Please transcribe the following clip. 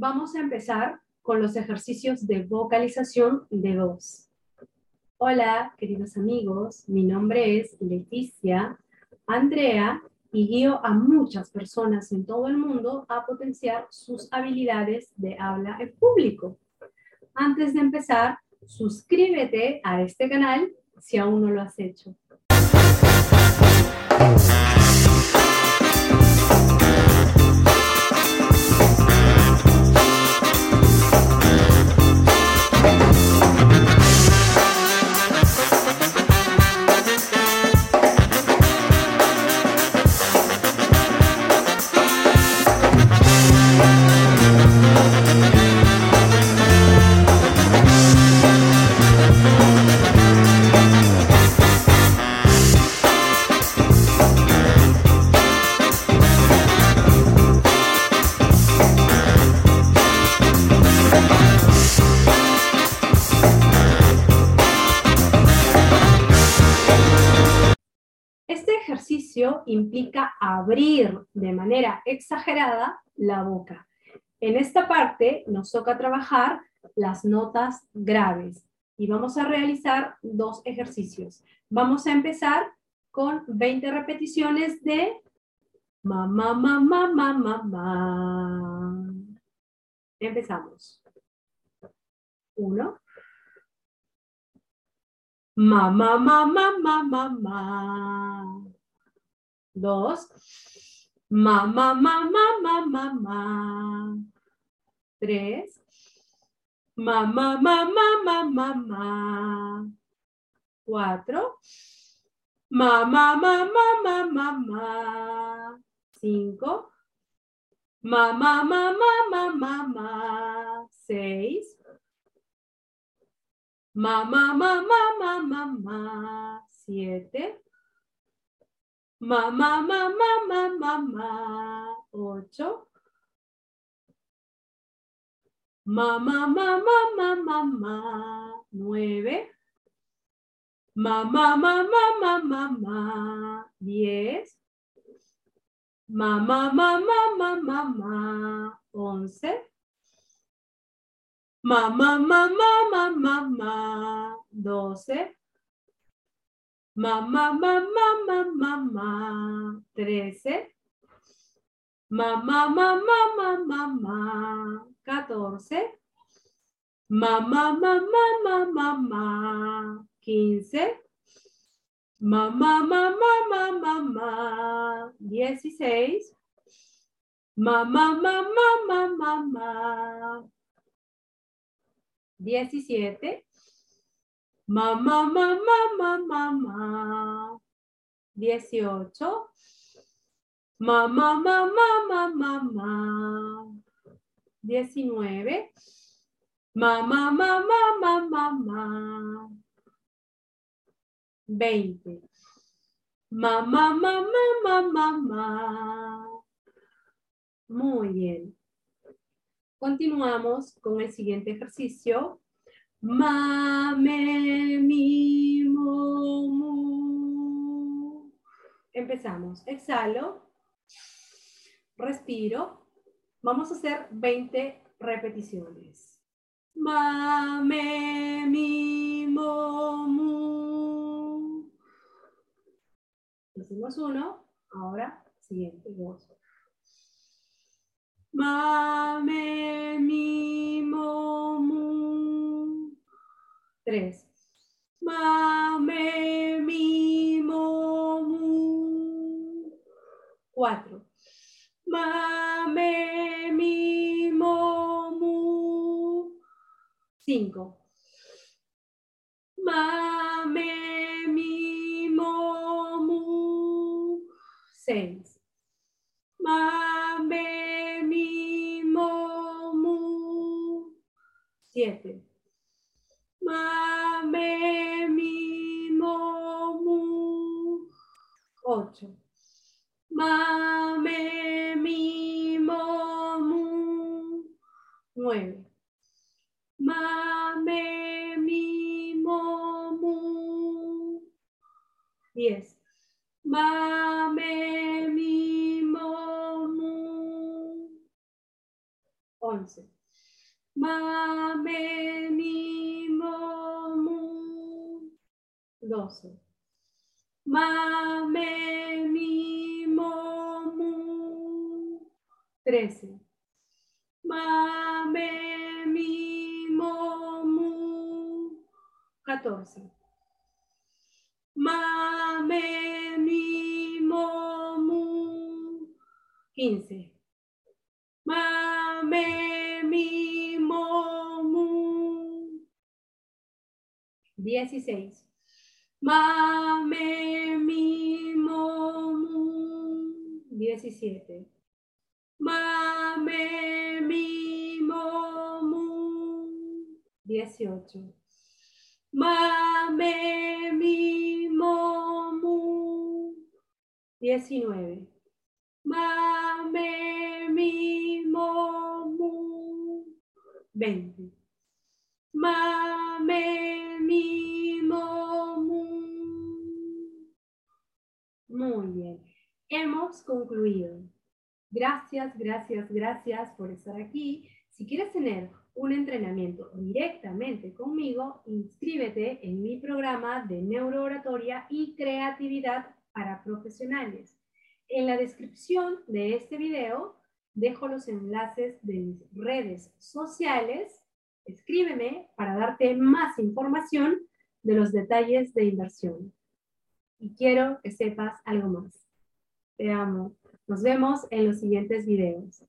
Vamos a empezar con los ejercicios de vocalización de voz. Hola, queridos amigos, mi nombre es Leticia Andrea y guío a muchas personas en todo el mundo a potenciar sus habilidades de habla en público. Antes de empezar, suscríbete a este canal si aún no lo has hecho. Implica abrir de manera exagerada la boca. En esta parte nos toca trabajar las notas graves y vamos a realizar dos ejercicios. Vamos a empezar con 20 repeticiones de mamá, mamá, mamá, mamá. Empezamos. Uno. Mamá, mamá, mamá, mamá. Dos. Mamá. Tres. Mamá. Cuatro. Mamá. Cinco. Mamá. Seis. Mamá, mamá. Siete. Mamá, mamá, mamá, mamá. Ocho. Mamá, mamá, mamá, mamá. Nueve. Mamá, mamá, mamá, mamá. Diez. Mamá, mamá, mamá, mamá. Once. Mamá. Doce. Mamá, mamá, mamá, mamá. Trece. Mamá, mamá, mamá, mamá. Catorce. Mamá, mamá, mamá, mamá. Quince. Mamá, mamá, mamá, mamá. Dieciséis. Mamá, mamá, mamá, mamá. Diecisiete. Mamá, mamá, mamá, mamá. 18. Mamá, mamá, mamá, mamá. 19. Mamá, mamá, mamá, mamá. 20. Mamá, mamá, mamá, mamá. Muy bien. Continuamos con el siguiente ejercicio Mame, mi, mo, Empezamos. Exhalo. Respiro. Vamos a hacer 20 repeticiones. Mame, mi, mo, Hicimos uno. Ahora, siguiente. Dos. Mame, mi, Tres. Mame, mi, mo, mu. Cuatro. Mame, mi, mo, mu. Cinco. Mame, mi, mo, mu. Seis. Mame, mi, mo, mu. Siete. Mame, mi, mo, mu. Nueve. Mame, mi, mo, mu. Diez. Mame, mi, mo, mu. 11. Ma, me, mi, mo, mu. 12. Ma, me, mi, 13. Ma, me, mi, mo, mu. 14. Ma, me, mi, mo, mu. 15. Ma, me, mi, mo, mu. 16. Ma, me, mi, mo, mu. 17. Ma, me, mi, mo, mu. 18. Ma, me, mi, mo, mu. 19. Ma, me, mi, mo, mu. 20. Ma, me, mi, mo, mu. Muy bien. Hemos concluido. Gracias, gracias, gracias por estar aquí. Si quieres tener un entrenamiento directamente conmigo, inscríbete en mi programa de neurooratoria y creatividad para profesionales. En la descripción de este video dejo los enlaces de mis redes sociales. Escríbeme para darte más información de los detalles de inversión. Y quiero que sepas algo más. Te amo. Nos vemos en los siguientes videos.